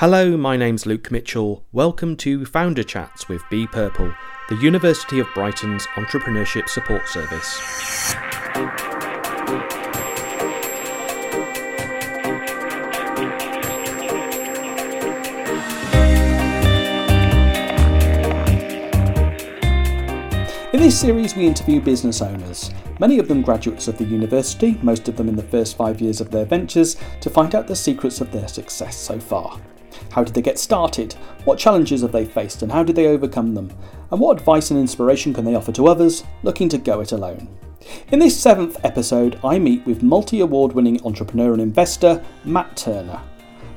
Hello, my name's Luke Mitchell. Welcome to Founder Chats with Be Purple, the University of Brighton's entrepreneurship support service. In this series, we interview business owners, many of them graduates of the university, most of them in the first five years of their ventures, to find out the secrets of their success so far. How did they get started? What challenges have they faced and how did they overcome them? And what advice and inspiration can they offer to others looking to go it alone? In this seventh episode, I meet with multi award winning entrepreneur and investor Matt Turner.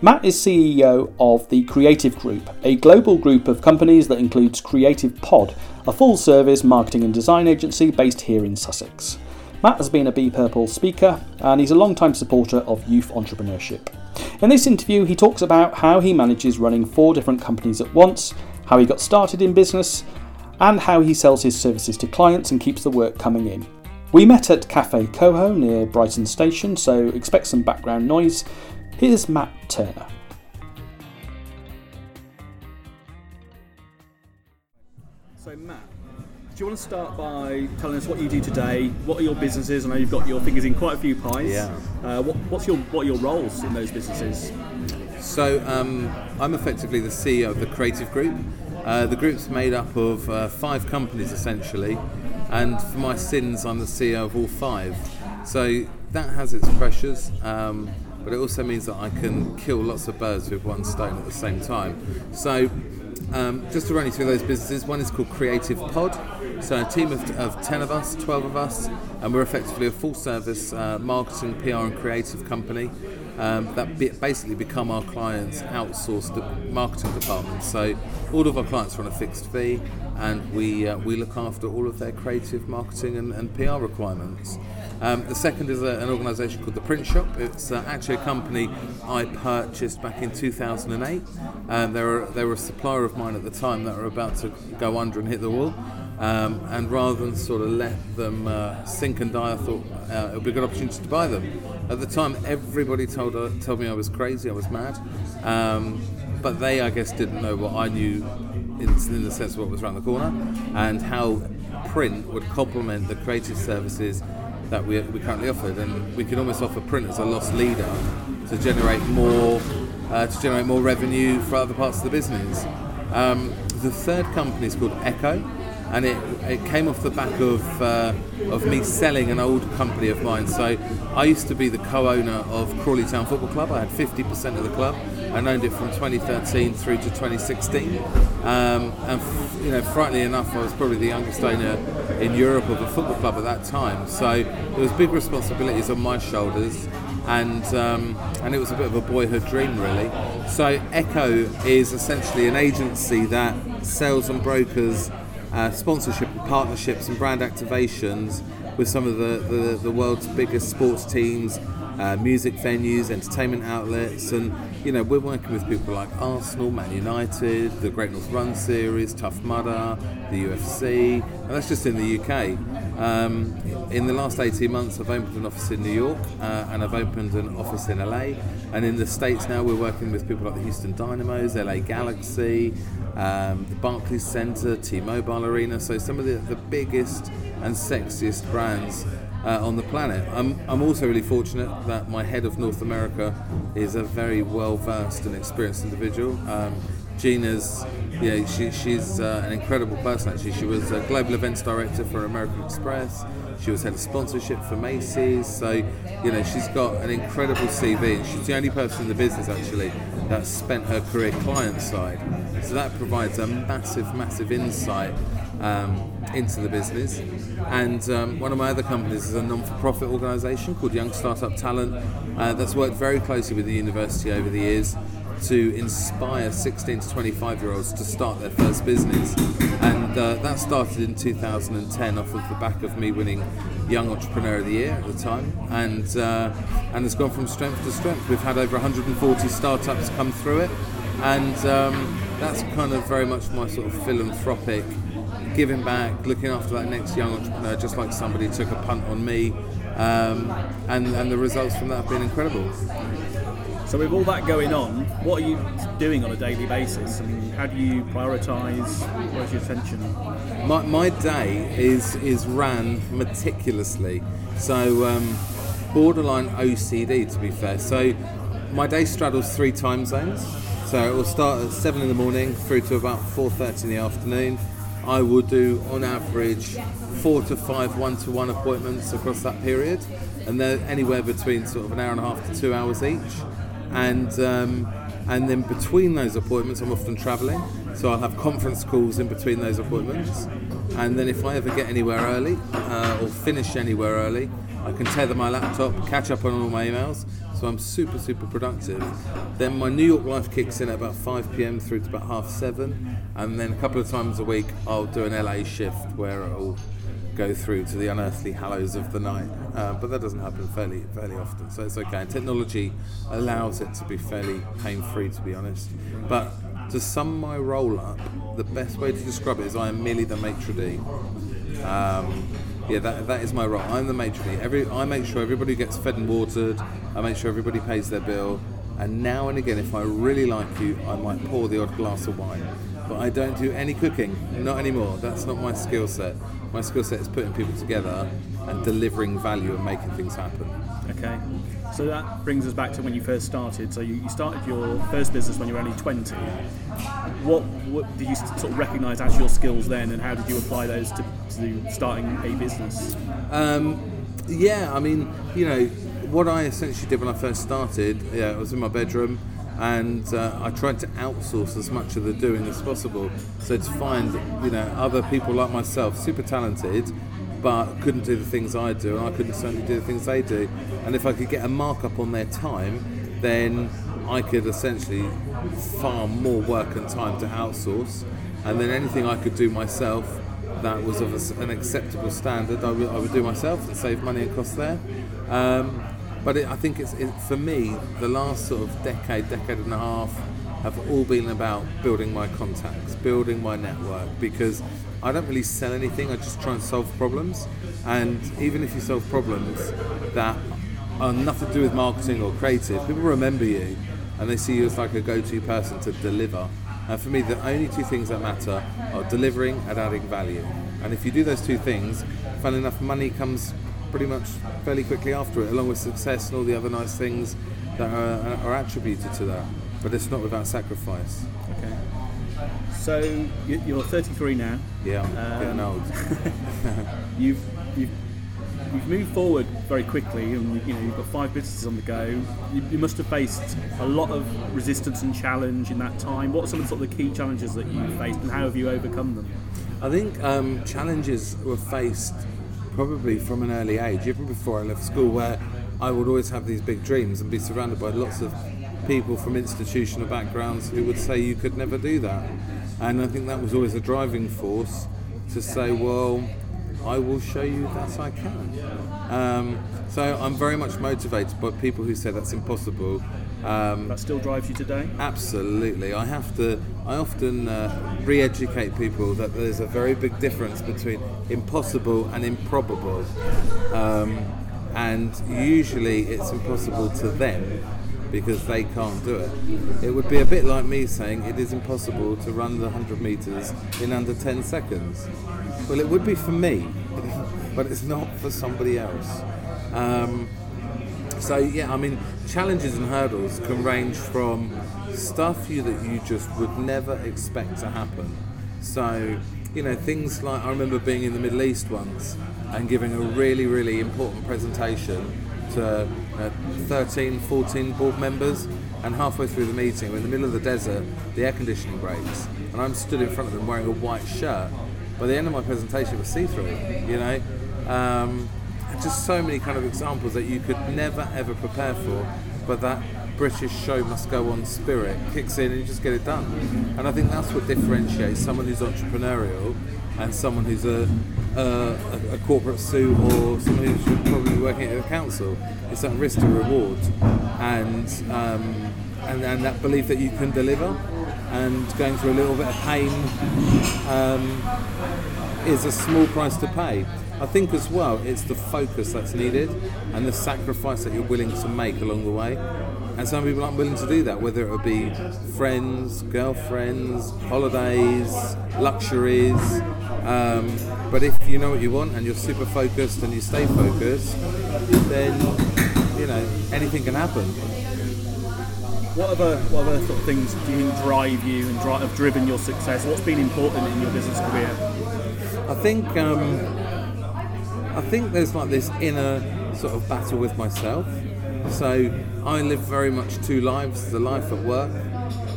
Matt is CEO of the Creative Group, a global group of companies that includes Creative Pod, a full service marketing and design agency based here in Sussex. Matt has been a Be Purple speaker and he's a long-time supporter of youth entrepreneurship. In this interview, he talks about how he manages running four different companies at once, how he got started in business, and how he sells his services to clients and keeps the work coming in. We met at Cafe Coho near Brighton Station, so expect some background noise. Here's Matt Turner. You want to start by telling us what you do today? What are your businesses? I know you've got your fingers in quite a few pies. Yeah. Uh, what, what's your what are your roles in those businesses? So um, I'm effectively the CEO of the Creative Group. Uh, the group's made up of uh, five companies essentially, and for my sins, I'm the CEO of all five. So that has its pressures, um, but it also means that I can kill lots of birds with one stone at the same time. So um, just to run you through those businesses, one is called Creative Pod. So a team of, of 10 of us, 12 of us, and we're effectively a full service uh, marketing, PR and creative company um, that be, basically become our clients' outsourced marketing department. So all of our clients are on a fixed fee and we, uh, we look after all of their creative marketing and, and PR requirements. Um, the second is a, an organisation called the Print Shop. It's uh, actually a company I purchased back in 2008. Um, they, were, they were a supplier of mine at the time that were about to go under and hit the wall. Um, and rather than sort of let them uh, sink and die, I thought uh, it would be a good opportunity to buy them. At the time, everybody told, uh, told me I was crazy, I was mad. Um, but they, I guess, didn't know what I knew in, in the sense of what was around the corner and how print would complement the creative services that we, we currently offered, and we can almost offer print as a loss leader to generate more uh, to generate more revenue for other parts of the business. Um, the third company is called Echo, and it, it came off the back of uh, of me selling an old company of mine. So I used to be the co-owner of Crawley Town Football Club. I had 50% of the club. I owned it from 2013 through to 2016. Um, and f- you know, frighteningly enough, I was probably the youngest owner in Europe of a football club at that time. So there was big responsibilities on my shoulders. And um, and it was a bit of a boyhood dream, really. So Echo is essentially an agency that sells and brokers uh, sponsorship partnerships and brand activations with some of the, the, the world's biggest sports teams, uh, music venues, entertainment outlets, and you know we're working with people like Arsenal, Man United, the Great North Run Series, Tough Mudder, the UFC, and that's just in the UK. Um, in the last 18 months, I've opened an office in New York uh, and I've opened an office in LA. And in the States now, we're working with people like the Houston Dynamos, LA Galaxy, um, the Barclays Center, T-Mobile Arena. So some of the, the biggest and sexiest brands uh, on the planet. I'm, I'm also really fortunate that my head of North America is a very well versed and experienced individual. Um, Gina's, yeah, she, she's uh, an incredible person actually. She was a global events director for American Express. She was head of sponsorship for Macy's. So, you know, she's got an incredible CV and she's the only person in the business actually that spent her career client side. So that provides a massive, massive insight um, into the business. And um, one of my other companies is a non-for-profit organisation called Young Startup Talent uh, that's worked very closely with the university over the years to inspire 16 to 25 year olds to start their first business. And uh, that started in 2010 off of the back of me winning Young Entrepreneur of the Year at the time. And, uh, and it's gone from strength to strength. We've had over 140 startups come through it. And um, that's kind of very much my sort of philanthropic giving back, looking after that next young entrepreneur, just like somebody took a punt on me. Um, and, and the results from that have been incredible. So with all that going on, what are you doing on a daily basis? I mean, how do you prioritise? Where's your attention? My, my day is is ran meticulously, so um, borderline OCD to be fair. So my day straddles three time zones. So it will start at seven in the morning through to about four thirty in the afternoon. I will do on average four to five one-to-one appointments across that period, and they're anywhere between sort of an hour and a half to two hours each. And um, and then between those appointments, I'm often travelling, so I'll have conference calls in between those appointments. And then if I ever get anywhere early uh, or finish anywhere early, I can tether my laptop, catch up on all my emails, so I'm super, super productive. Then my New York life kicks in at about 5 pm through to about half seven, and then a couple of times a week I'll do an LA shift where it'll go through to the unearthly hallows of the night. Uh, but that doesn't happen fairly, fairly often, so it's okay. And technology allows it to be fairly pain free, to be honest. But to sum my role up, the best way to describe it is I am merely the maitre d'. Um, yeah, that, that is my role. I'm the maitre d'. Every I make sure everybody gets fed and watered. I make sure everybody pays their bill. And now and again, if I really like you, I might pour the odd glass of wine. But I don't do any cooking, not anymore. That's not my skill set. My skill set is putting people together and delivering value and making things happen. Okay. So that brings us back to when you first started. So you, you started your first business when you were only 20. What, what did you sort of recognise as your skills then, and how did you apply those to, to starting a business? Um, yeah, I mean, you know, what I essentially did when I first started, yeah, I was in my bedroom and uh, I tried to outsource as much of the doing as possible. So to find, you know, other people like myself, super talented, but couldn't do the things I do, and I couldn't certainly do the things they do. And if I could get a markup on their time, then I could essentially farm more work and time to outsource. And then anything I could do myself that was of an acceptable standard, I would, I would do myself and save money and cost there. Um, but it, I think it's it, for me the last sort of decade, decade and a half have all been about building my contacts, building my network because I don't really sell anything. I just try and solve problems, and even if you solve problems that are nothing to do with marketing or creative, people remember you and they see you as like a go-to person to deliver. And for me, the only two things that matter are delivering and adding value. And if you do those two things, fun enough, money comes pretty much fairly quickly after it, along with success and all the other nice things that are, are attributed to that. But it's not without sacrifice. Okay. So you- you're 33 now. Yeah, I'm getting Um, old. You've you've you've moved forward very quickly, and you know you've got five businesses on the go. You, you must have faced a lot of resistance and challenge in that time. What are some of the sort of the key challenges that you faced, and how have you overcome them? I think um, challenges were faced probably from an early age, even before I left school, where I would always have these big dreams and be surrounded by lots of people from institutional backgrounds who would say you could never do that. And I think that was always a driving force to say, well, I will show you that I can. Um, so I'm very much motivated by people who say that's impossible. Um, That still drives you today. Absolutely. I have to. I often uh, re-educate people that there's a very big difference between impossible and improbable, um, and usually it's impossible to them because they can't do it. It would be a bit like me saying it is impossible to run the 100 meters in under 10 seconds. Well, it would be for me, but it's not for somebody else. Um, so yeah, I mean, challenges and hurdles can range from stuff you that you just would never expect to happen. So you know, things like I remember being in the Middle East once and giving a really, really important presentation to uh, 13, 14 board members. And halfway through the meeting, we're in the middle of the desert, the air conditioning breaks, and I'm stood in front of them wearing a white shirt. By the end of my presentation, it was see-through. You know. Um, just so many kind of examples that you could never ever prepare for, but that British show must go on spirit kicks in and you just get it done. And I think that's what differentiates someone who's entrepreneurial and someone who's a, a, a corporate suit or someone who's probably working at a council. It's that risk to reward and, um, and, and that belief that you can deliver and going through a little bit of pain um, is a small price to pay. I think as well, it's the focus that's needed and the sacrifice that you're willing to make along the way. And some people aren't willing to do that, whether it would be friends, girlfriends, holidays, luxuries. Um, but if you know what you want and you're super focused and you stay focused, then you know anything can happen. What other what other sort of things do you think drive you and drive, have driven your success? What's been important in your business career? I think um, I think there's like this inner sort of battle with myself. So I live very much two lives: the life at work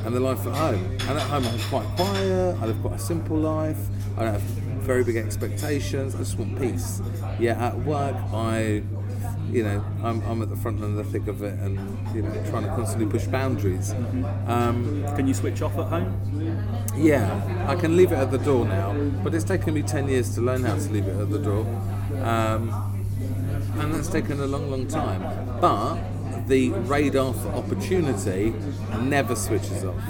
and the life at home. And at home I'm quite quiet. I live quite a simple life. I don't have very big expectations. I just want peace. Yeah, at work I you know, I'm, I'm at the front and the thick of it, and you know, trying to constantly push boundaries. Um, Can you switch off at home? yeah, I can leave it at the door now, but it's taken me ten years to learn how to leave it at the door, um, and that's taken a long, long time. But the radar for opportunity never switches off.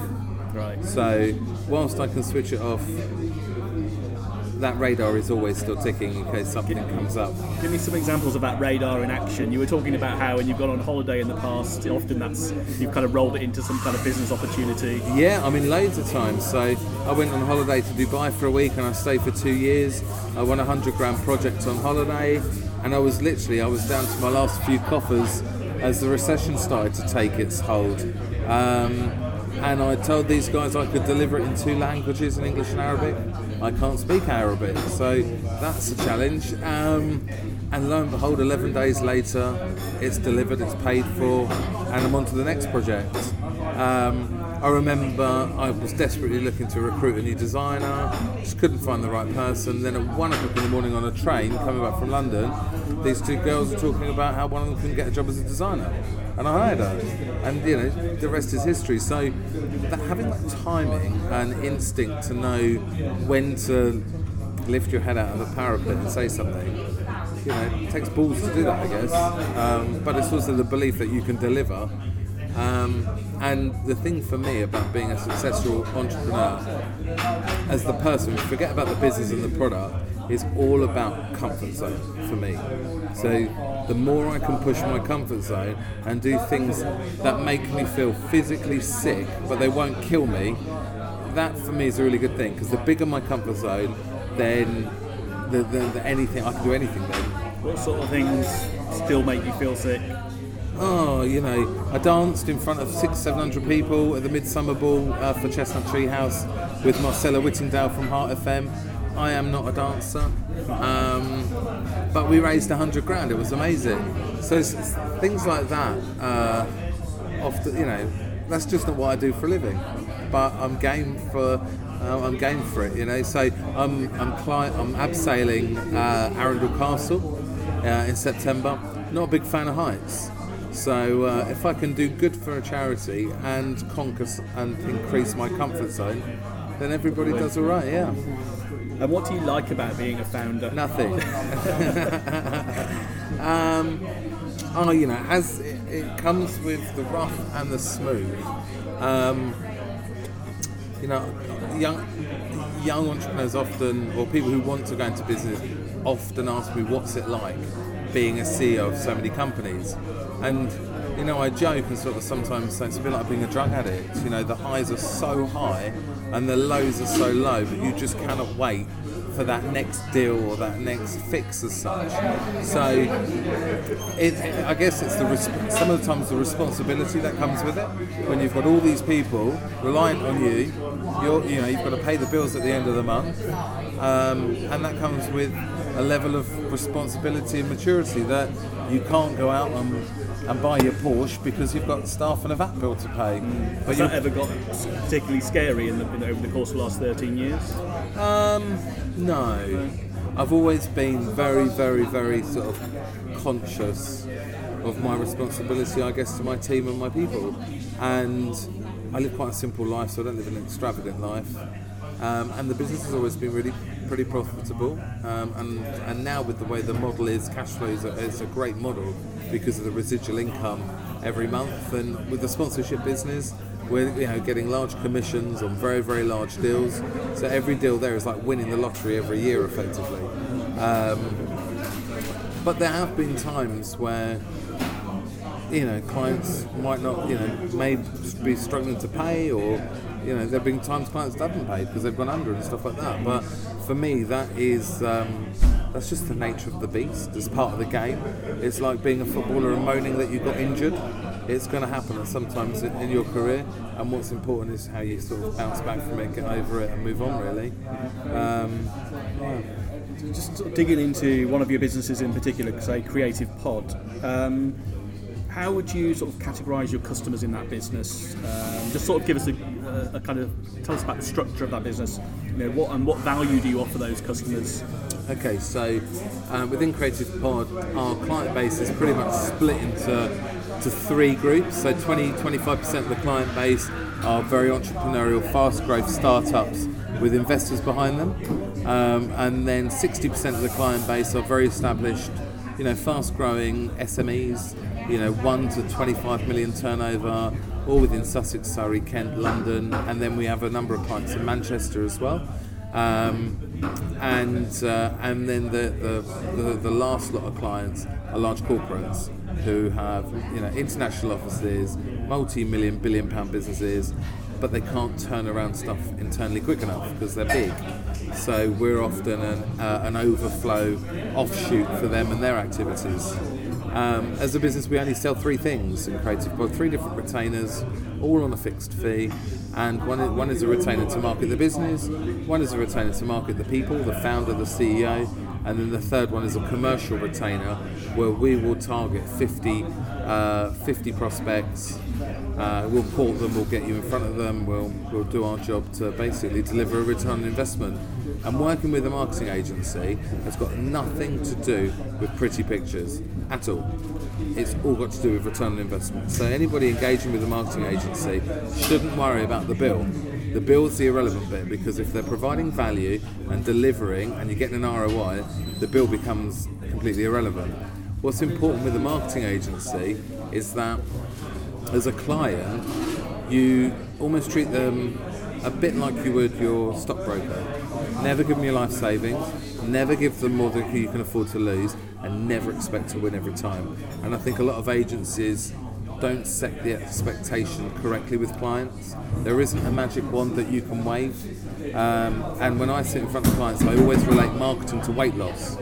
Right. So whilst I can switch it off, that radar is always still ticking in case something comes up. Give me some examples of that radar in action. You were talking about how when you've gone on holiday in the past, often that's you've kind of rolled it into some kind of business opportunity. Yeah, I mean, loads of times. So I went on holiday to Dubai for a week and I stayed for two years. I won a hundred grand project on holiday, and I was literally I was down to my last few coffers as the recession started to take its hold. Um, and I told these guys I could deliver it in two languages, in English and Arabic. I can't speak Arabic, so that's a challenge. Um, and lo and behold, 11 days later, it's delivered, it's paid for, and I'm on to the next project. Um, I remember I was desperately looking to recruit a new designer, just couldn't find the right person. Then at one o'clock in the morning on a train coming back from London, these two girls were talking about how one of them couldn't get a job as a designer. And I hired her. And you know, the rest is history. So that, having that timing and instinct to know when to lift your head out of the parapet and say something, you know, it takes balls to do that, I guess. Um, but it's also the belief that you can deliver. Um, and the thing for me about being a successful entrepreneur, as the person, forget about the business and the product, is all about comfort zone for me. So the more I can push my comfort zone and do things that make me feel physically sick, but they won't kill me, that for me is a really good thing. Because the bigger my comfort zone, then the, the, the anything I can do anything then. What sort of things still make you feel sick? Oh, you know, I danced in front of six, seven hundred people at the Midsummer Ball uh, for Chestnut Tree House with Marcella Whittingdale from Heart FM. I am not a dancer, um, but we raised a hundred grand. It was amazing. So things like that. Uh, often, you know, that's just not what I do for a living. But I'm game for. Uh, I'm game for it, you know. So I'm I'm cli- I'm abseiling uh, Arundel Castle uh, in September. Not a big fan of heights. So uh, if I can do good for a charity and conquer and increase my comfort zone, then everybody does all right. Yeah, And what do you like about being a founder? nothing. um, oh, you know, as it, it comes with the rough and the smooth. Um, you know, young young entrepreneurs often, or people who want to go into business, often ask me, "What's it like being a CEO of so many companies?" And you know, I joke and sort of sometimes say it's a bit like being a drug addict. You know, the highs are so high and the lows are so low, but you just cannot wait for that next deal or that next fix as such. So, it, I guess it's the some of the times the responsibility that comes with it when you've got all these people reliant on you. You're, you know, you've got to pay the bills at the end of the month, um, and that comes with a level of responsibility and maturity that you can't go out and, and buy your Porsche because you've got staff and a VAT bill to pay. Has you that ever got particularly scary in the, in, over the course of the last 13 years? Um, no. I've always been very, very, very sort of conscious of my responsibility, I guess, to my team and my people. And I live quite a simple life, so I don't live an extravagant life. Um, and the business has always been really pretty profitable. Um, and, and now with the way the model is, cash flow is a, is a great model because of the residual income every month. And with the sponsorship business, we're you know getting large commissions on very very large deals. So every deal there is like winning the lottery every year, effectively. Um, but there have been times where you know, clients might not, you know, may be struggling to pay, or you know, there have been times clients haven't paid because they've gone under and stuff like that. But for me, that is um, that's just the nature of the beast. It's part of the game. It's like being a footballer and moaning that you got injured. It's going to happen sometimes in, your career, and what's important is how you sort of bounce back from it, get over it, and move on. Really. Um, yeah. Just digging into one of your businesses in particular, say Creative Pod. Um, how would you sort of categorise your customers in that business? Um, just sort of give us a, a, a, kind of tell us about the structure of that business. You know, what and what value do you offer those customers? Okay, so um, within Creative Pod, our client base is pretty much split into to three groups. So 20, 25% of the client base are very entrepreneurial, fast growth startups with investors behind them. Um, and then 60% of the client base are very established, you know, fast growing SMEs, you know, 1 to 25 million turnover, all within Sussex, Surrey, Kent, London. And then we have a number of clients in Manchester as well. Um, and uh, and then the, the, the, the last lot of clients are large corporates who have you know international offices, multi-million, billion pound businesses, but they can't turn around stuff internally quick enough because they're big. So we're often an, uh, an overflow offshoot for them and their activities. Um, as a business, we only sell three things in Creative Pod, three different retainers, all on a fixed fee. And one is, one is a retainer to market the business, one is a retainer to market the people, the founder, the CEO, and then the third one is a commercial retainer where we will target 50, uh, 50 prospects. Uh, we'll court them, we'll get you in front of them, we'll, we'll do our job to basically deliver a return on investment. And working with a marketing agency has got nothing to do with pretty pictures at all. It's all got to do with return on investment. So anybody engaging with a marketing agency shouldn't worry about the bill. The bill's the irrelevant bit because if they're providing value and delivering and you're getting an ROI, the bill becomes completely irrelevant. What's important with a marketing agency is that as a client, you almost treat them a bit like you would your stockbroker. Never give them your life savings, never give them more than you can afford to lose, and never expect to win every time. And I think a lot of agencies don't set the expectation correctly with clients. There isn't a magic wand that you can wave. Um, and when I sit in front of clients, I always relate marketing to weight loss.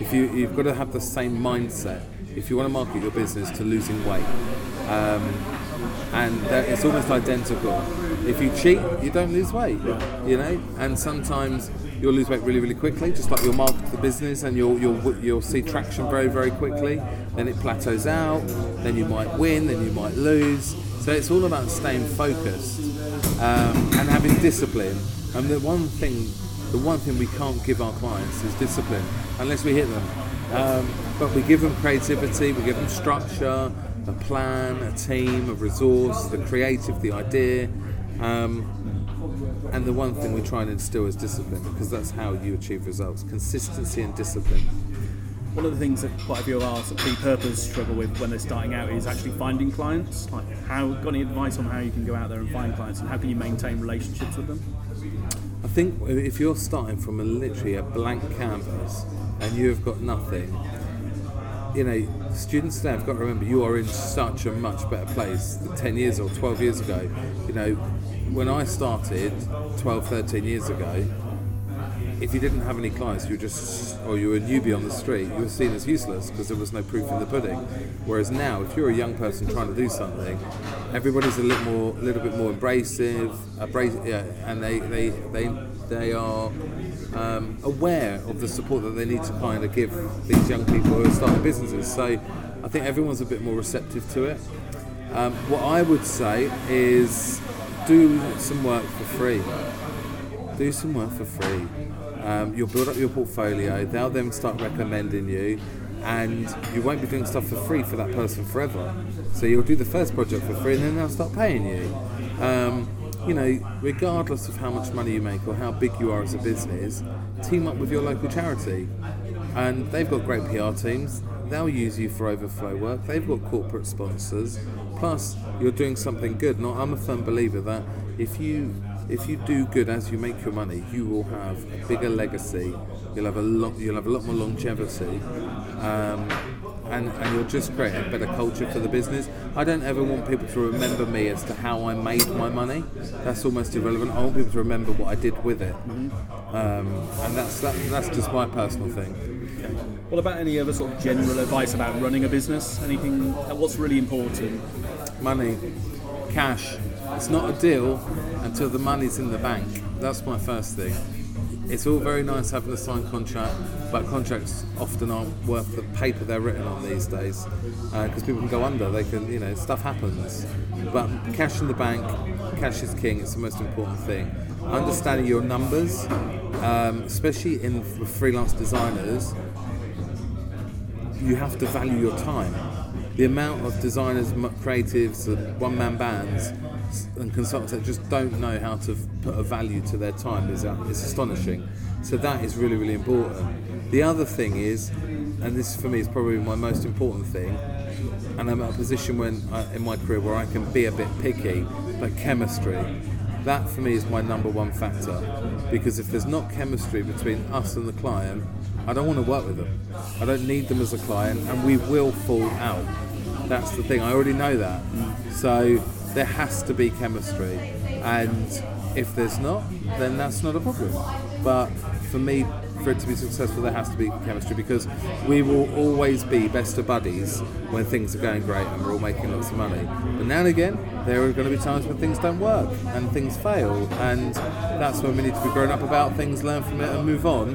If you, you've got to have the same mindset if you want to market your business to losing weight. Um, and it's almost identical. If you cheat, you don't lose weight, you know. And sometimes you'll lose weight really, really quickly, just like you'll market the business, and you'll you'll you'll see traction very, very quickly. Then it plateaus out. Then you might win. Then you might lose. So it's all about staying focused um, and having discipline. And the one thing, the one thing we can't give our clients is discipline, unless we hit them. Um, but we give them creativity, we give them structure, a plan, a team, a resource, the creative, the idea. Um, and the one thing we try and instill is discipline because that's how you achieve results consistency and discipline. One of the things that quite a few of our Be Purpose struggle with when they're starting out is actually finding clients. Like, how got any advice on how you can go out there and find clients, and how can you maintain relationships with them? I think if you're starting from a literally a blank canvas and you've got nothing, you know, students today have got to remember you are in such a much better place than 10 years or 12 years ago. You know, when I started 12, 13 years ago, if you didn't have any clients, you were just, or you were a newbie on the street, you were seen as useless because there was no proof in the pudding. Whereas now, if you're a young person trying to do something, everybody's a little more, little bit more abrasive, abrasive yeah, and they, they, they, they are um, aware of the support that they need to kind of give these young people who are starting businesses. So I think everyone's a bit more receptive to it. Um, what I would say is do some work for free. Do some work for free. Um, you'll build up your portfolio, they'll then start recommending you, and you won't be doing stuff for free for that person forever. So you'll do the first project for free and then they'll start paying you. Um, you know, regardless of how much money you make or how big you are as a business, team up with your local charity. And they've got great PR teams. They'll use you for overflow work. They've got corporate sponsors. Plus, you're doing something good. Now, I'm a firm believer that if you if you do good as you make your money, you will have a bigger legacy. You'll have a lot. You'll have a lot more longevity. Um, and, and you'll just create a better culture for the business. I don't ever want people to remember me as to how I made my money. That's almost irrelevant. I want people to remember what I did with it, um, and that's that, that's just my personal thing. What about any other sort of general advice about running a business? Anything? What's really important? Money, cash. It's not a deal until the money's in the bank. That's my first thing. It's all very nice having a signed contract, but contracts often aren't worth the paper they're written on these days because people can go under. They can, you know, stuff happens. But cash in the bank, cash is king. It's the most important thing. Understanding your numbers, um, especially in freelance designers, you have to value your time. The amount of designers, creatives, one-man bands and consultants that just don't know how to put a value to their time is, uh, is astonishing. So that is really, really important. The other thing is, and this for me is probably my most important thing, and I'm at a position when I, in my career where I can be a bit picky, but chemistry. That for me is my number one factor because if there's not chemistry between us and the client, I don't want to work with them. I don't need them as a client, and we will fall out. That's the thing. I already know that. So there has to be chemistry, and if there's not, then that's not a problem. But for me, for it to be successful, there has to be chemistry because we will always be best of buddies when things are going great and we're all making lots of money. But now and again, there are going to be times when things don't work and things fail, and that's when we need to be grown up about things, learn from it, and move on.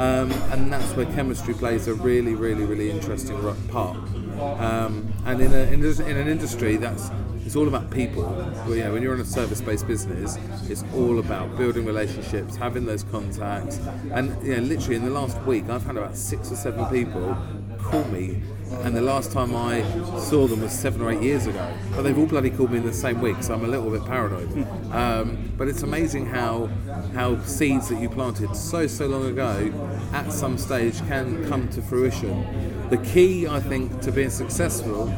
Um, and that's where chemistry plays a really, really, really interesting part. Um, and in, a, in, in an industry that's it's all about people. Well, yeah, when you're in a service-based business, it's all about building relationships, having those contacts, and know, literally in the last week, I've had about six or seven people call me, and the last time I saw them was seven or eight years ago. But they've all bloody called me in the same week, so I'm a little bit paranoid. Um, but it's amazing how how seeds that you planted so so long ago, at some stage, can come to fruition. The key, I think, to being successful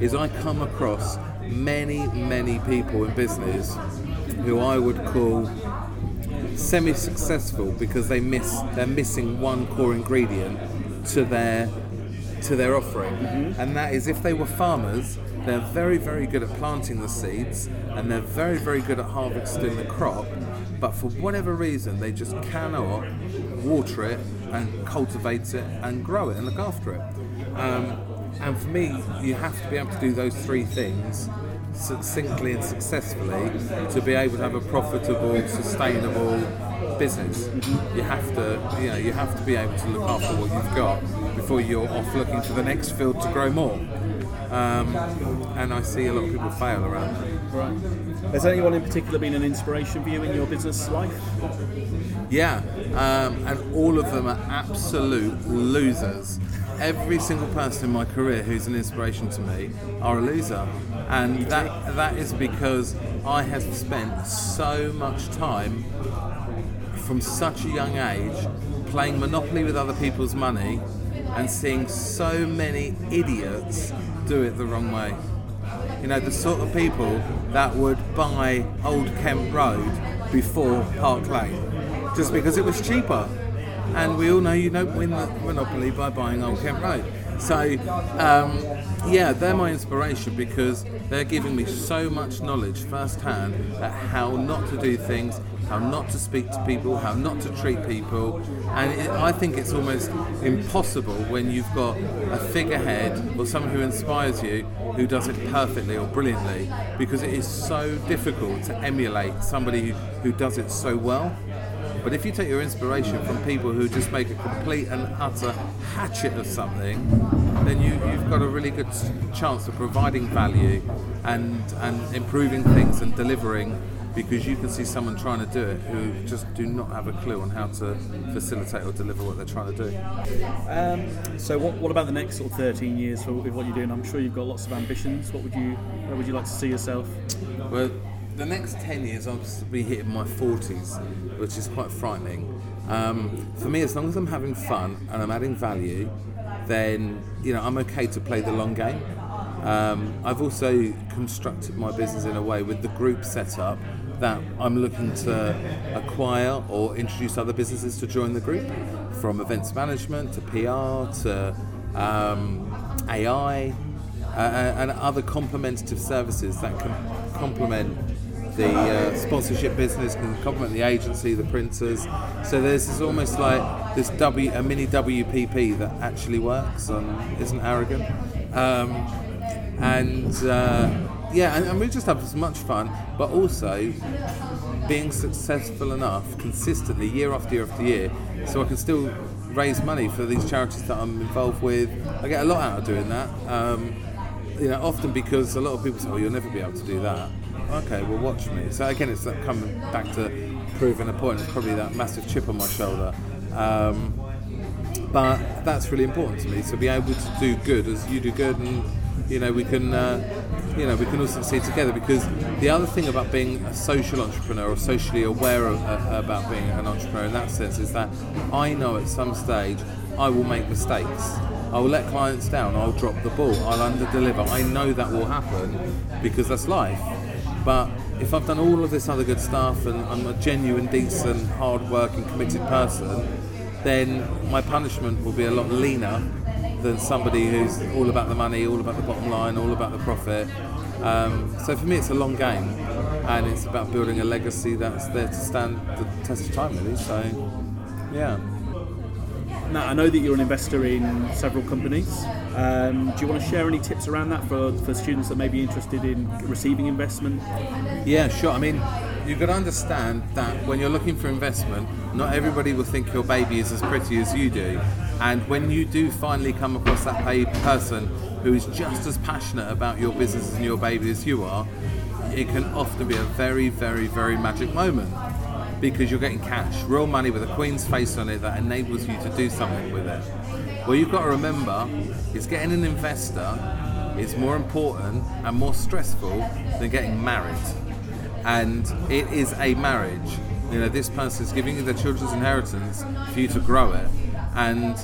is I come across many, many people in business who I would call semi-successful because they miss they're missing one core ingredient to their to their offering, and that is if they were farmers, they're very, very good at planting the seeds and they're very, very good at harvesting the crop, but for whatever reason, they just cannot water it and cultivate it and grow it and look after it. Um, and for me, you have to be able to do those three things succinctly and successfully to be able to have a profitable, sustainable business. You have to, you know, you have to be able to look after what you've got before you're off looking to the next field to grow more. Um, and I see a lot of people fail around. that. Right. Has anyone in particular been an inspiration for you in your business life? Yeah, um, and all of them are absolute losers. Every single person in my career who's an inspiration to me are a loser, and that that is because I have spent so much time from such a young age playing Monopoly with other people's money and seeing so many idiots do it the wrong way. You know, the sort of people that would buy Old Kent Road before Park Lane just because it was cheaper. And we all know you don't win the Monopoly by buying Old Kent Road. So, um, yeah, they're my inspiration because they're giving me so much knowledge firsthand at how not to do things, how not to speak to people, how not to treat people. And it, I think it's almost impossible when you've got a figurehead or someone who inspires you who does it perfectly or brilliantly because it is so difficult to emulate somebody who, who does it so well. But if you take your inspiration from people who just make a complete and utter hatchet of something, then you, you've got a really good chance of providing value and, and improving things and delivering because you can see someone trying to do it who just do not have a clue on how to facilitate or deliver what they're trying to do. Um, so, what, what about the next sort of 13 years for, with what you're doing? I'm sure you've got lots of ambitions. What would you, where would you like to see yourself? Well, the next 10 years I'll be hitting my 40s, which is quite frightening. Um, for me, as long as I'm having fun and I'm adding value, then you know I'm okay to play the long game. Um, I've also constructed my business in a way with the group setup that I'm looking to acquire or introduce other businesses to join the group, from events management to PR to um, AI uh, and other complementative services that can complement the uh, sponsorship business, can complement the agency, the printers. So there's this almost like this W, a mini WPP that actually works and isn't arrogant. Um, and uh, yeah, and, and we just have as much fun, but also being successful enough consistently year after year after year, so I can still raise money for these charities that I'm involved with. I get a lot out of doing that. Um, you know, often because a lot of people say, "Oh, you'll never be able to do that." Okay, well, watch me. So again, it's coming back to proving a point. It's probably that massive chip on my shoulder. Um, but that's really important to me. So be able to do good as you do good, and you know we can, uh, you know, we can all succeed together. Because the other thing about being a social entrepreneur or socially aware of, uh, about being an entrepreneur in that sense is that I know at some stage I will make mistakes. I will let clients down. I'll drop the ball. I'll underdeliver. I know that will happen because that's life. But if I've done all of this other good stuff and I'm a genuine, decent, hard-working, committed person, then my punishment will be a lot leaner than somebody who's all about the money, all about the bottom line, all about the profit. Um, so for me, it's a long game, and it's about building a legacy that's there to stand the test of time, really. So, yeah. Now, I know that you're an investor in several companies. Um, do you want to share any tips around that for, for students that may be interested in receiving investment? Yeah, sure. I mean, you've got to understand that when you're looking for investment, not everybody will think your baby is as pretty as you do. And when you do finally come across that person who is just as passionate about your business and your baby as you are, it can often be a very, very, very magic moment because you're getting cash, real money with a queen's face on it that enables you to do something with it. Well, you've got to remember is getting an investor is more important and more stressful than getting married. And it is a marriage. You know, this person is giving you their children's inheritance for you to grow it. And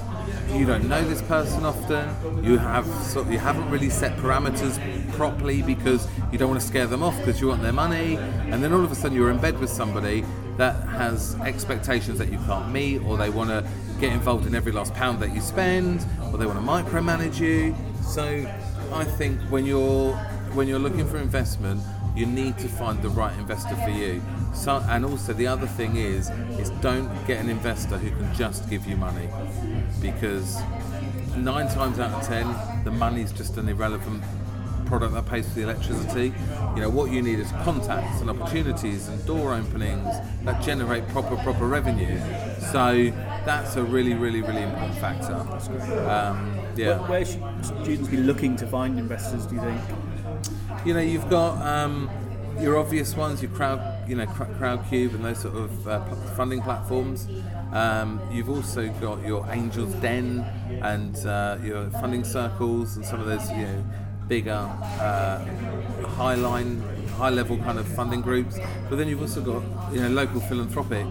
you don't know this person often. You have sort of, you haven't really set parameters properly because you don't want to scare them off because you want their money. And then all of a sudden you're in bed with somebody that has expectations that you can't meet, or they want to get involved in every last pound that you spend, or they want to micromanage you. So I think when you're when you're looking for investment, you need to find the right investor for you. So, and also the other thing is, is don't get an investor who can just give you money, because nine times out of ten, the money is just an irrelevant product that pays for the electricity. You know what you need is contacts and opportunities and door openings that generate proper proper revenue. So that's a really really really important factor. Um, yeah. Where, where, should students be looking to find investors? Do you think? You know, you've got um, your obvious ones, your crowd, you know, Crowdcube and those sort of uh, funding platforms. Um, you've also got your Angels Den and uh, your funding circles and some of those, you know, bigger uh, high line, high level kind of funding groups. But then you've also got you know local philanthropic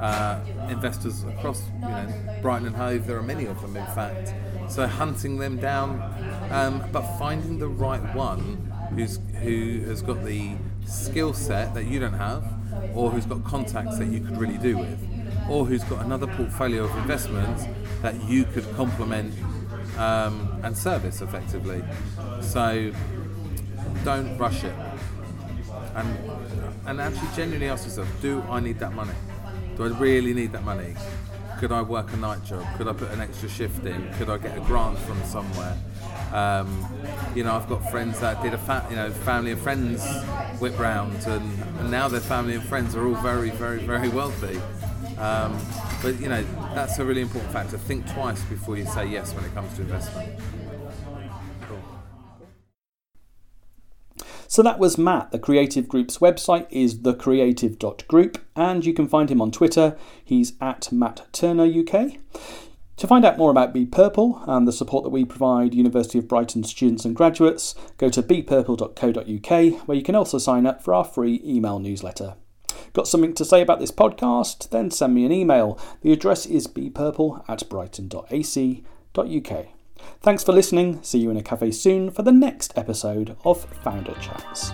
uh, investors across you know Brighton and Hove. There are many of them, in fact. So hunting them down, um, but finding the right one who's who has got the skill set that you don't have, or who's got contacts that you could really do with, or who's got another portfolio of investments that you could complement um, and service effectively. So don't rush it. And and actually genuinely ask yourself, do I need that money? Do I really need that money? Could I work a night job? Could I put an extra shift in? Could I get a grant from somewhere? Um, you know, I've got friends that did a fa- you know family and friends whip round, and, and now their family and friends are all very, very, very wealthy. Um, but you know, that's a really important factor. Think twice before you say yes when it comes to investment. So that was Matt. The Creative Group's website is thecreative.group and you can find him on Twitter. He's at Matt Turner UK. To find out more about Be Purple and the support that we provide University of Brighton students and graduates, go to bepurple.co.uk where you can also sign up for our free email newsletter. Got something to say about this podcast? Then send me an email. The address is bepurple at brighton.ac.uk. Thanks for listening. See you in a cafe soon for the next episode of Founder Chats.